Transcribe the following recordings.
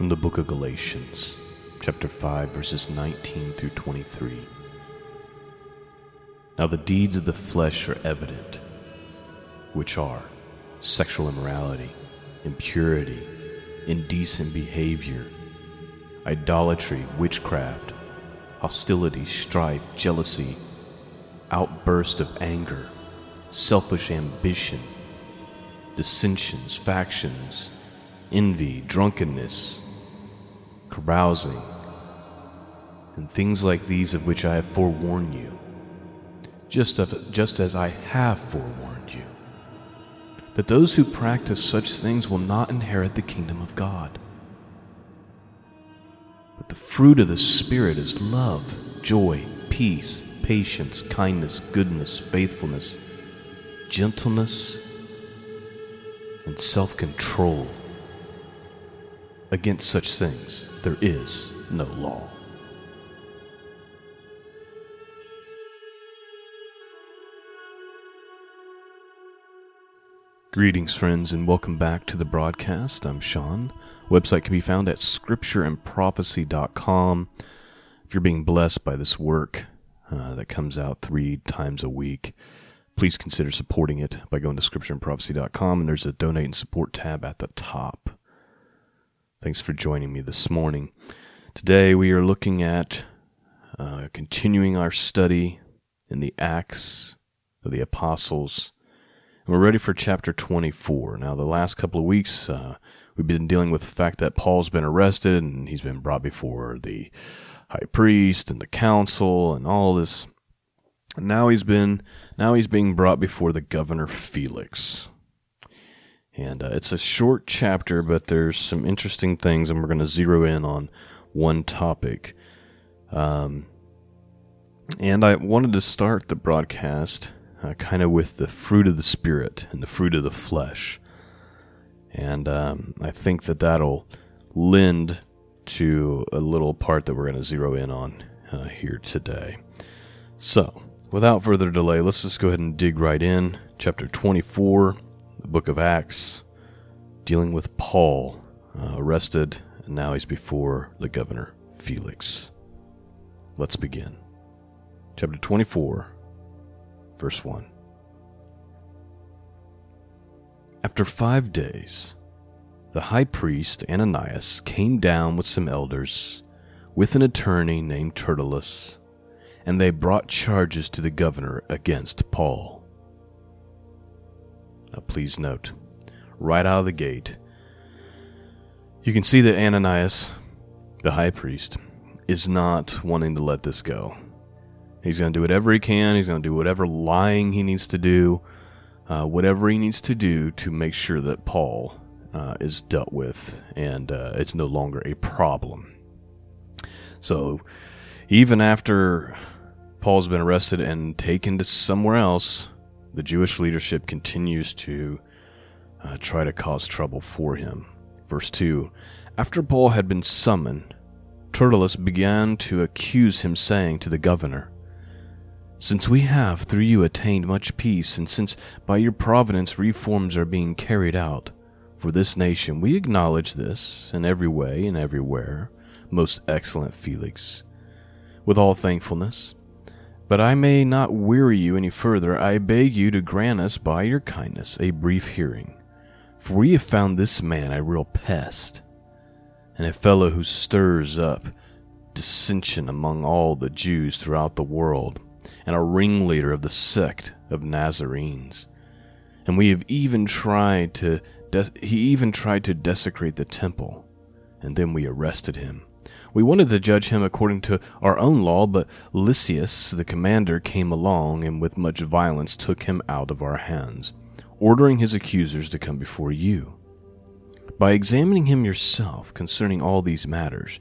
from the book of Galatians, chapter 5, verses 19 through 23. Now the deeds of the flesh are evident, which are sexual immorality, impurity, indecent behavior, idolatry, witchcraft, hostility, strife, jealousy, outburst of anger, selfish ambition, dissensions, factions, envy, drunkenness, carousing, and things like these of which I have forewarned you, just as, just as I have forewarned you, that those who practice such things will not inherit the kingdom of God. But the fruit of the Spirit is love, joy, peace, patience, kindness, goodness, faithfulness, gentleness, and self control. Against such things there is no law. Greetings, friends, and welcome back to the broadcast. I'm Sean. Website can be found at scriptureandprophecy.com. If you're being blessed by this work uh, that comes out three times a week, please consider supporting it by going to scriptureandprophecy.com, and there's a donate and support tab at the top. Thanks for joining me this morning. Today we are looking at uh, continuing our study in the Acts of the Apostles. And we're ready for chapter 24. Now, the last couple of weeks, uh, we've been dealing with the fact that Paul's been arrested and he's been brought before the high priest and the council and all this. And now he's been now he's being brought before the governor Felix. And uh, it's a short chapter, but there's some interesting things, and we're going to zero in on one topic. Um, and I wanted to start the broadcast uh, kind of with the fruit of the Spirit and the fruit of the flesh. And um, I think that that'll lend to a little part that we're going to zero in on uh, here today. So, without further delay, let's just go ahead and dig right in. Chapter 24 the book of Acts, dealing with Paul, uh, arrested, and now he's before the governor, Felix. Let's begin. Chapter 24, verse 1. After five days, the high priest Ananias came down with some elders, with an attorney named Tertullus, and they brought charges to the governor against Paul. Now, please note, right out of the gate, you can see that Ananias, the high priest, is not wanting to let this go. He's going to do whatever he can. He's going to do whatever lying he needs to do, uh, whatever he needs to do to make sure that Paul uh, is dealt with and uh, it's no longer a problem. So, even after Paul's been arrested and taken to somewhere else, the Jewish leadership continues to uh, try to cause trouble for him. Verse 2 After Paul had been summoned, Tertullus began to accuse him, saying to the governor, Since we have through you attained much peace, and since by your providence reforms are being carried out for this nation, we acknowledge this in every way and everywhere, most excellent Felix, with all thankfulness but I may not weary you any further. I beg you to grant us, by your kindness, a brief hearing. For we have found this man a real pest, and a fellow who stirs up dissension among all the Jews throughout the world, and a ringleader of the sect of Nazarenes. And we have even tried to, de- he even tried to desecrate the temple, and then we arrested him we wanted to judge him according to our own law, but Lysias, the commander, came along and with much violence took him out of our hands, ordering his accusers to come before you. By examining him yourself concerning all these matters,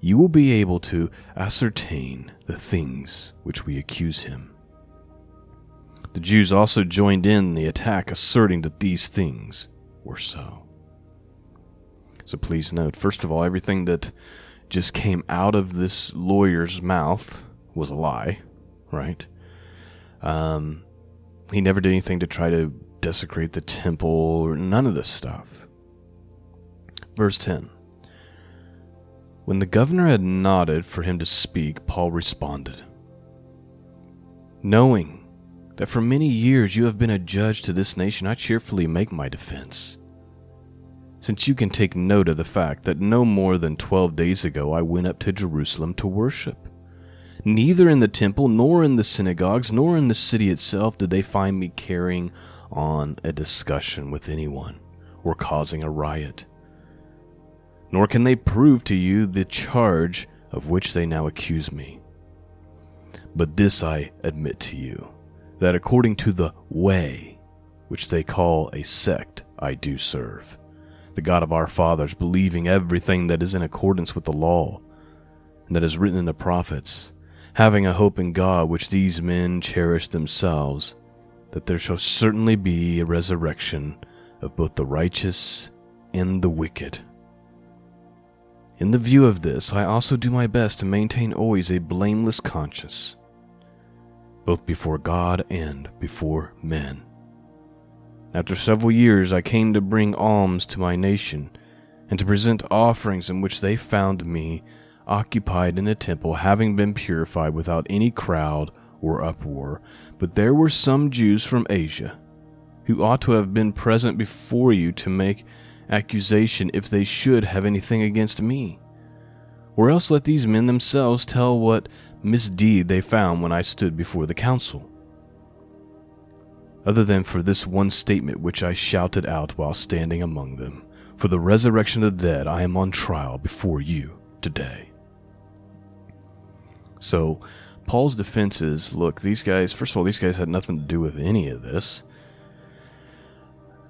you will be able to ascertain the things which we accuse him. The Jews also joined in the attack, asserting that these things were so. So please note, first of all, everything that just came out of this lawyer's mouth was a lie, right? Um, he never did anything to try to desecrate the temple or none of this stuff. Verse 10 When the governor had nodded for him to speak, Paul responded Knowing that for many years you have been a judge to this nation, I cheerfully make my defense. Since you can take note of the fact that no more than twelve days ago I went up to Jerusalem to worship. Neither in the temple, nor in the synagogues, nor in the city itself did they find me carrying on a discussion with anyone or causing a riot. Nor can they prove to you the charge of which they now accuse me. But this I admit to you that according to the way, which they call a sect, I do serve, the God of our fathers, believing everything that is in accordance with the law, and that is written in the prophets, having a hope in God which these men cherish themselves, that there shall certainly be a resurrection of both the righteous and the wicked. In the view of this, I also do my best to maintain always a blameless conscience both before God and before men. After several years, I came to bring alms to my nation, and to present offerings in which they found me occupied in a temple, having been purified without any crowd or uproar. But there were some Jews from Asia, who ought to have been present before you to make accusation if they should have anything against me. Or else let these men themselves tell what misdeed they found when I stood before the council. Other than for this one statement which I shouted out while standing among them, for the resurrection of the dead, I am on trial before you today. So, Paul's defense is look, these guys, first of all, these guys had nothing to do with any of this.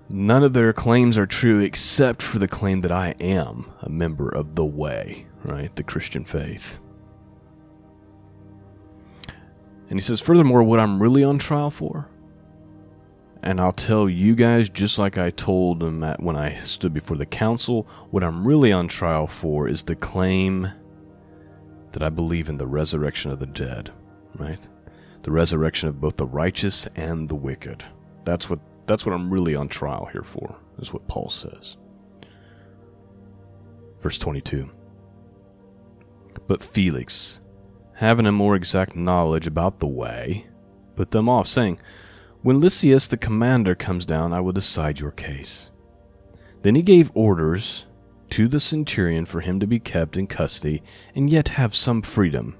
None of their claims are true except for the claim that I am a member of the way, right? The Christian faith. And he says, furthermore, what I'm really on trial for, and I'll tell you guys, just like I told them at, when I stood before the council, what I'm really on trial for is the claim that I believe in the resurrection of the dead, right? The resurrection of both the righteous and the wicked. That's what that's what I'm really on trial here for, is what Paul says. Verse 22. But Felix, having a more exact knowledge about the way, put them off, saying, When Lysias the commander comes down, I will decide your case. Then he gave orders to the centurion for him to be kept in custody and yet have some freedom,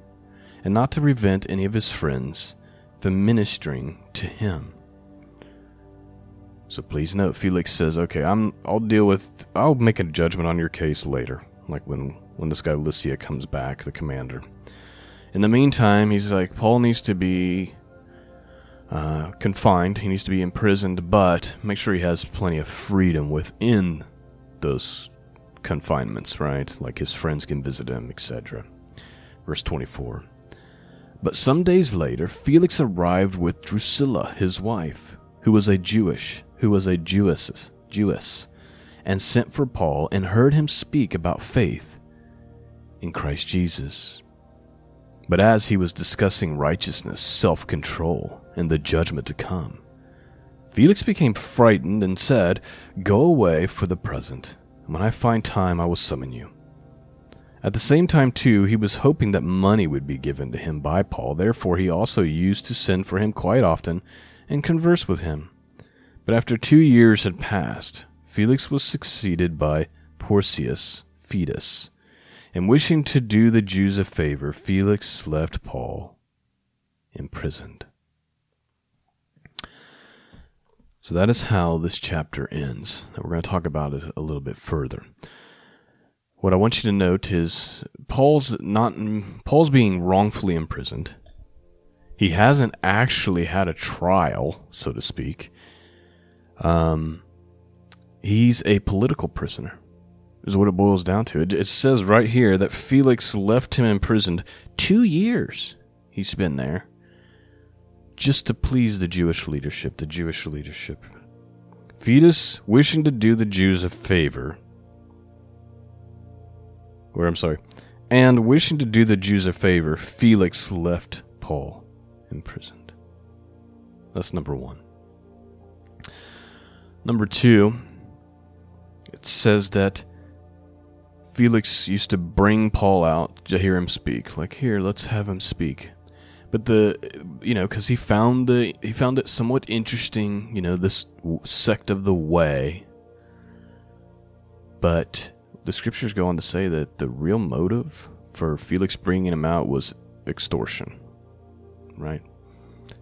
and not to prevent any of his friends from ministering to him. So please note, Felix says, "Okay, I'm. I'll deal with. I'll make a judgment on your case later, like when when this guy Lysia comes back, the commander." In the meantime, he's like, Paul needs to be uh, confined. He needs to be imprisoned, but make sure he has plenty of freedom within those confinements, right? Like his friends can visit him, etc. Verse 24. But some days later, Felix arrived with Drusilla, his wife, who was a Jewish, who was a Jewess, Jewess, and sent for Paul and heard him speak about faith in Christ Jesus. But as he was discussing righteousness, self control, and the judgment to come, Felix became frightened and said, Go away for the present. When I find time, I will summon you. At the same time, too, he was hoping that money would be given to him by Paul. Therefore, he also used to send for him quite often and converse with him. But after two years had passed, Felix was succeeded by Porcius Festus, and wishing to do the Jews a favor, Felix left Paul imprisoned. So that is how this chapter ends. We're going to talk about it a little bit further. What I want you to note is Paul's not Paul's being wrongfully imprisoned. He hasn't actually had a trial, so to speak. Um, he's a political prisoner is what it boils down to. It, it says right here that Felix left him imprisoned two years. He's been there just to please the Jewish leadership, the Jewish leadership. Festus, wishing to do the Jews a favor, or I'm sorry, and wishing to do the Jews a favor, Felix left Paul imprisoned. That's number one. Number two, it says that Felix used to bring Paul out to hear him speak. Like, here, let's have him speak. But the, you know, because he found the he found it somewhat interesting. You know, this sect of the way. But the scriptures go on to say that the real motive for Felix bringing him out was extortion. Right.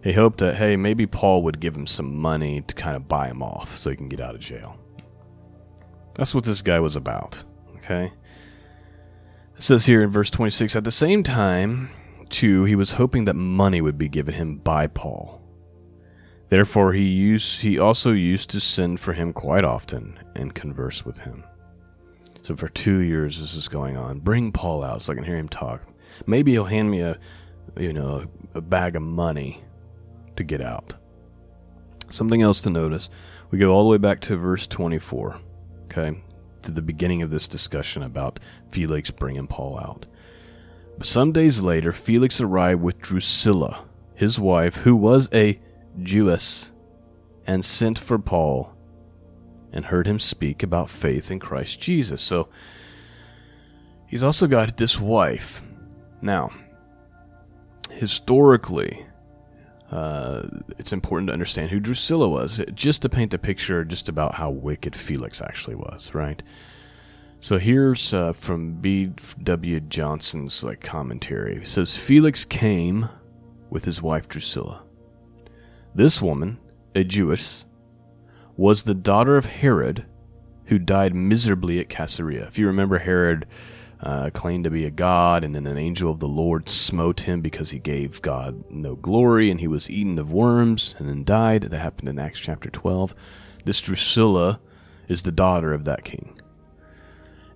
He hoped that hey, maybe Paul would give him some money to kind of buy him off so he can get out of jail. That's what this guy was about. Okay. It says here in verse 26 At the same time, too, he was hoping that money would be given him by Paul. Therefore, he, used, he also used to send for him quite often and converse with him. So, for two years, this is going on. Bring Paul out so I can hear him talk. Maybe he'll hand me a, you know, a bag of money to get out. Something else to notice. We go all the way back to verse 24. Okay to the beginning of this discussion about Felix bringing Paul out. But some days later, Felix arrived with Drusilla, his wife, who was a Jewess, and sent for Paul and heard him speak about faith in Christ Jesus. So he's also got this wife. Now, historically, uh, it's important to understand who Drusilla was, just to paint a picture just about how wicked Felix actually was, right? So here's uh, from B.W. Johnson's like commentary. It says Felix came with his wife Drusilla. This woman, a Jewess, was the daughter of Herod, who died miserably at Caesarea. If you remember, Herod uh, claimed to be a god, and then an angel of the Lord smote him because he gave God no glory, and he was eaten of worms and then died. That happened in Acts chapter 12. This Drusilla is the daughter of that king.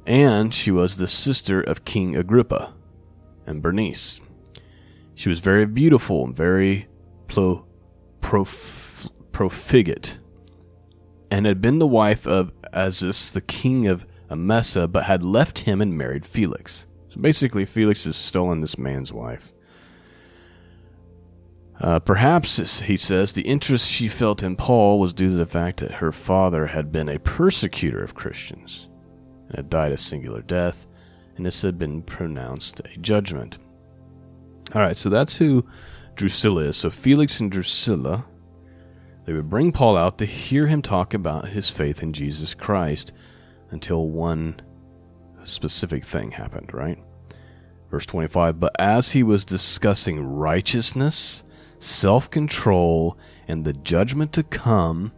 And she was the sister of King Agrippa and Bernice. She was very beautiful and very pro, prof, profligate, and had been the wife of Azus, the king of Emesa, but had left him and married Felix. So basically, Felix has stolen this man's wife. Uh, perhaps, he says, the interest she felt in Paul was due to the fact that her father had been a persecutor of Christians and had died a singular death, and this had been pronounced a judgment. All right, so that's who Drusilla is. So Felix and Drusilla, they would bring Paul out to hear him talk about his faith in Jesus Christ until one specific thing happened, right? Verse 25 But as he was discussing righteousness, self control, and the judgment to come,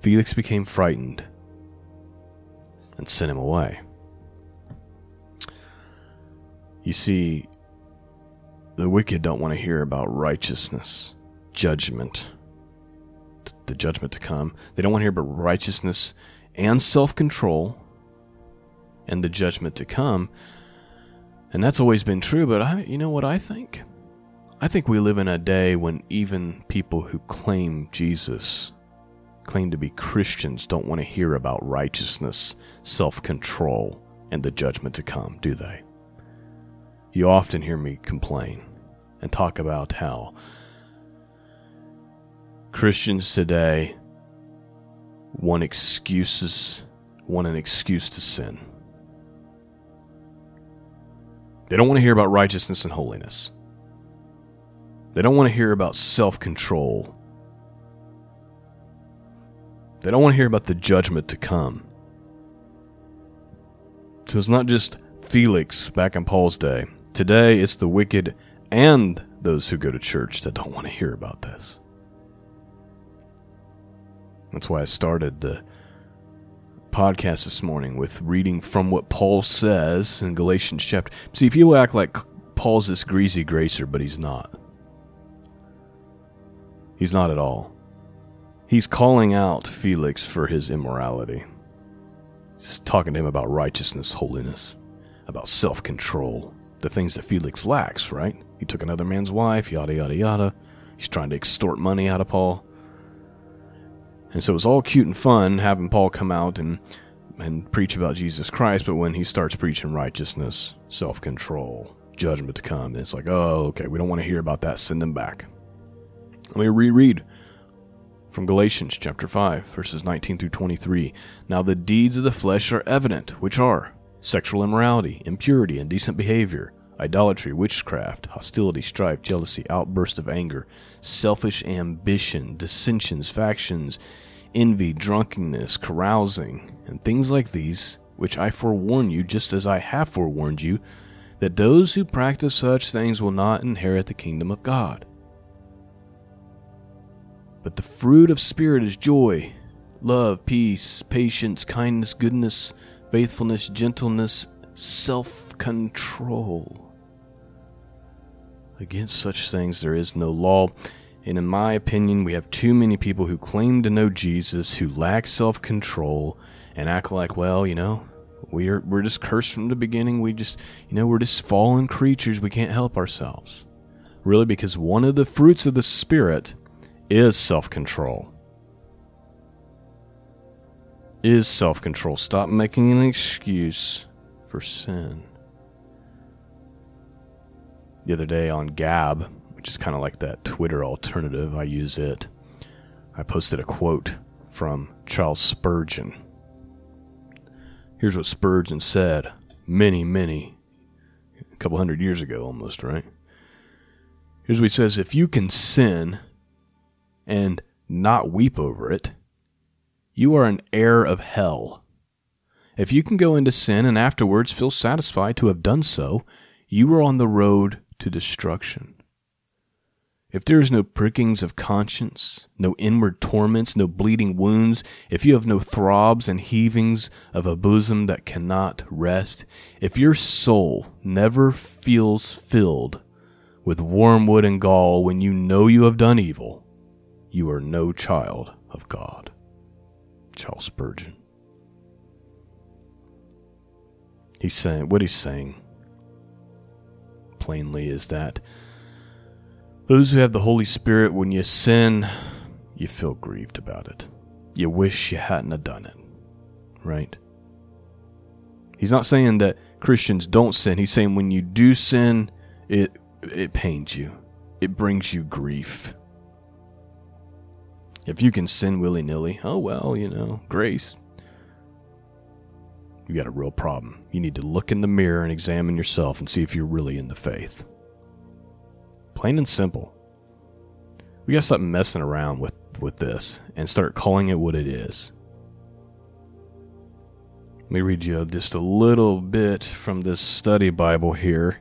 Felix became frightened and sent him away. You see, the wicked don't want to hear about righteousness, judgment, the judgment to come. They don't want to hear about righteousness and self control and the judgment to come. And that's always been true, but I, you know what I think? I think we live in a day when even people who claim Jesus, claim to be Christians, don't want to hear about righteousness, self control, and the judgment to come, do they? You often hear me complain and talk about how Christians today want excuses, want an excuse to sin. They don't want to hear about righteousness and holiness. They don't want to hear about self control. They don't want to hear about the judgment to come. So it's not just Felix back in Paul's day. Today it's the wicked and those who go to church that don't want to hear about this. That's why I started the podcast this morning with reading from what Paul says in Galatians chapter. See, people act like Paul's this greasy gracer, but he's not. He's not at all. He's calling out Felix for his immorality. He's talking to him about righteousness, holiness, about self control, the things that Felix lacks, right? He took another man's wife, yada, yada, yada. He's trying to extort money out of Paul. And so it's all cute and fun having Paul come out and and preach about Jesus Christ, but when he starts preaching righteousness, self control, judgment to come, it's like, oh, okay, we don't want to hear about that. Send them back. Let me reread from Galatians chapter 5, verses 19 through 23. Now the deeds of the flesh are evident, which are sexual immorality, impurity, indecent behavior, idolatry, witchcraft, hostility, strife, jealousy, outburst of anger, selfish ambition, dissensions, factions, envy, drunkenness, carousing, and things like these, which I forewarn you, just as I have forewarned you, that those who practice such things will not inherit the kingdom of God. But the fruit of Spirit is joy, love, peace, patience, kindness, goodness, faithfulness, gentleness, self control. Against such things there is no law. And in my opinion, we have too many people who claim to know Jesus who lack self control and act like, well, you know, we're, we're just cursed from the beginning. We just, you know, we're just fallen creatures. We can't help ourselves. Really, because one of the fruits of the Spirit is self control. Is self control. Stop making an excuse for sin the other day on Gab, which is kind of like that Twitter alternative. I use it. I posted a quote from Charles Spurgeon. Here's what Spurgeon said many, many, a couple hundred years ago almost, right? Here's what he says If you can sin and not weep over it, you are an heir of hell. If you can go into sin and afterwards feel satisfied to have done so, you are on the road to destruction. If there is no prickings of conscience, no inward torments, no bleeding wounds, if you have no throbs and heavings of a bosom that cannot rest, if your soul never feels filled with wormwood and gall when you know you have done evil, you are no child of God. Charles Spurgeon. He's saying what he's saying plainly is that those who have the Holy Spirit, when you sin, you feel grieved about it. You wish you hadn't have done it. Right? He's not saying that Christians don't sin. He's saying when you do sin, it it pains you. It brings you grief. If you can sin willy nilly, oh well, you know, grace you got a real problem. You need to look in the mirror and examine yourself and see if you're really in the faith. Plain and simple. We got to stop messing around with, with this and start calling it what it is. Let me read you just a little bit from this study Bible here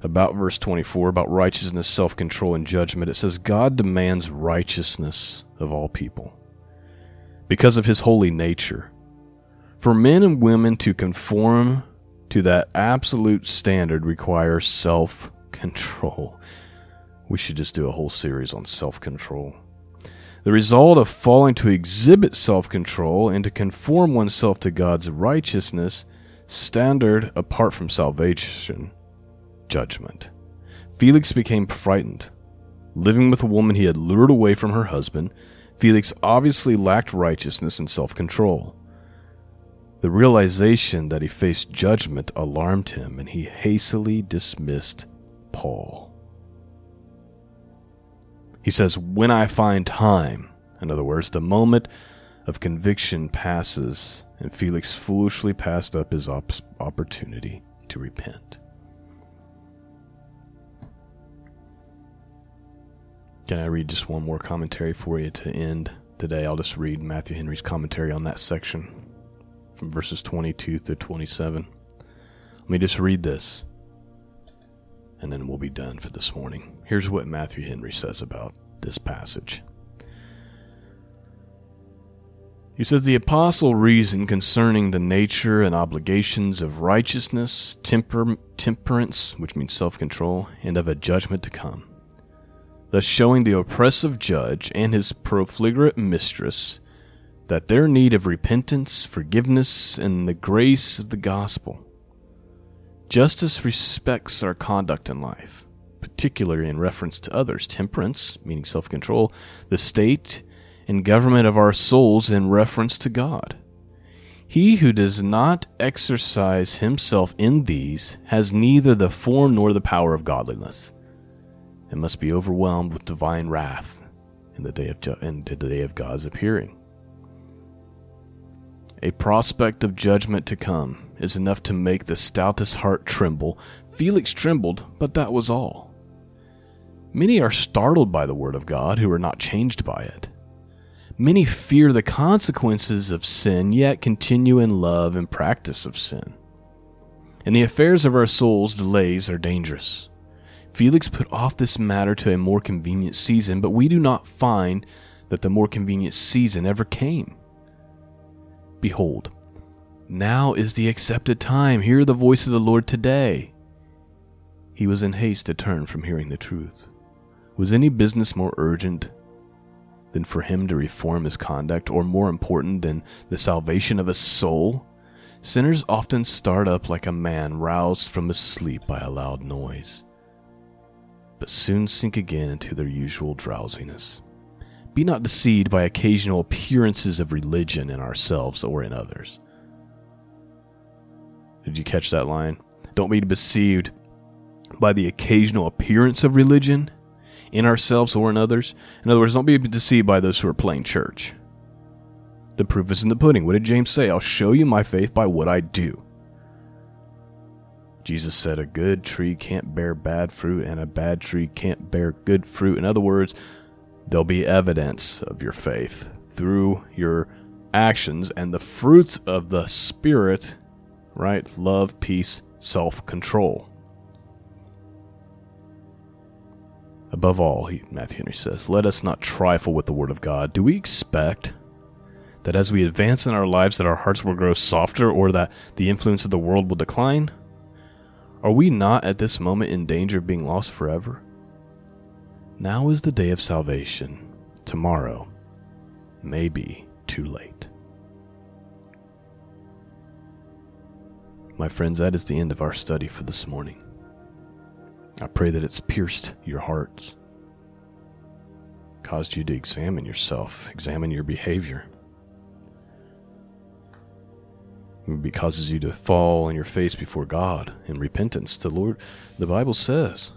about verse 24 about righteousness, self control, and judgment. It says, God demands righteousness of all people because of his holy nature for men and women to conform to that absolute standard requires self control. We should just do a whole series on self control. The result of falling to exhibit self control and to conform oneself to God's righteousness standard apart from salvation, judgment. Felix became frightened. Living with a woman he had lured away from her husband, Felix obviously lacked righteousness and self control. The realization that he faced judgment alarmed him, and he hastily dismissed Paul. He says, When I find time, in other words, the moment of conviction passes, and Felix foolishly passed up his op- opportunity to repent. Can I read just one more commentary for you to end today? I'll just read Matthew Henry's commentary on that section from verses 22 to 27. Let me just read this, and then we'll be done for this morning. Here's what Matthew Henry says about this passage. He says the apostle reasoned concerning the nature and obligations of righteousness, temper, temperance, which means self control, and of a judgment to come, thus showing the oppressive judge and his profligate mistress that their need of repentance, forgiveness, and the grace of the gospel. Justice respects our conduct in life, particularly in reference to others. Temperance, meaning self control, the state and government of our souls in reference to God. He who does not exercise himself in these has neither the form nor the power of godliness, and must be overwhelmed with divine wrath in the day of, ju- in the day of God's appearing. A prospect of judgment to come is enough to make the stoutest heart tremble. Felix trembled, but that was all. Many are startled by the word of God who are not changed by it. Many fear the consequences of sin, yet continue in love and practice of sin. In the affairs of our souls, delays are dangerous. Felix put off this matter to a more convenient season, but we do not find that the more convenient season ever came. Behold, now is the accepted time. Hear the voice of the Lord today. He was in haste to turn from hearing the truth. Was any business more urgent than for him to reform his conduct, or more important than the salvation of a soul? Sinners often start up like a man roused from his sleep by a loud noise, but soon sink again into their usual drowsiness. Be not deceived by occasional appearances of religion in ourselves or in others. Did you catch that line? Don't be deceived by the occasional appearance of religion in ourselves or in others. In other words, don't be deceived by those who are playing church. The proof is in the pudding. What did James say? I'll show you my faith by what I do. Jesus said a good tree can't bear bad fruit and a bad tree can't bear good fruit. In other words, there'll be evidence of your faith through your actions and the fruits of the Spirit, right? Love, peace, self control. Above all, he, Matthew Henry says, let us not trifle with the Word of God. Do we expect that as we advance in our lives that our hearts will grow softer or that the influence of the world will decline? Are we not at this moment in danger of being lost forever? Now is the day of salvation. Tomorrow may be too late. My friends, that is the end of our study for this morning. I pray that it's pierced your hearts, caused you to examine yourself, examine your behavior. Maybe it causes you to fall on your face before God in repentance. The Lord, the Bible says,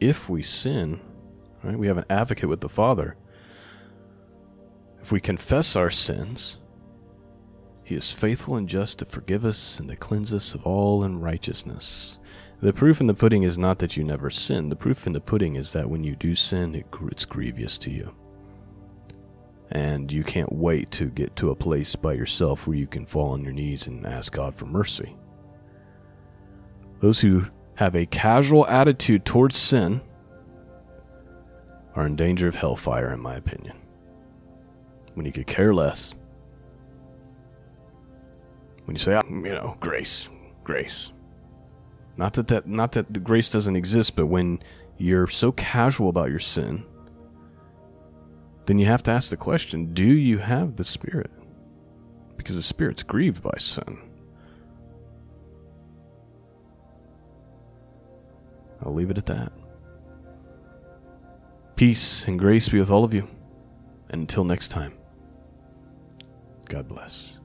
if we sin, right, we have an advocate with the Father. If we confess our sins, he is faithful and just to forgive us and to cleanse us of all unrighteousness. The proof in the pudding is not that you never sin. The proof in the pudding is that when you do sin, it, it's grievous to you. And you can't wait to get to a place by yourself where you can fall on your knees and ask God for mercy. Those who have a casual attitude towards sin are in danger of hellfire, in my opinion. When you could care less. When you say, you know, grace, grace. Not that, that not that the grace doesn't exist, but when you're so casual about your sin, then you have to ask the question, do you have the Spirit? Because the Spirit's grieved by sin. I'll leave it at that. Peace and grace be with all of you. And until next time, God bless.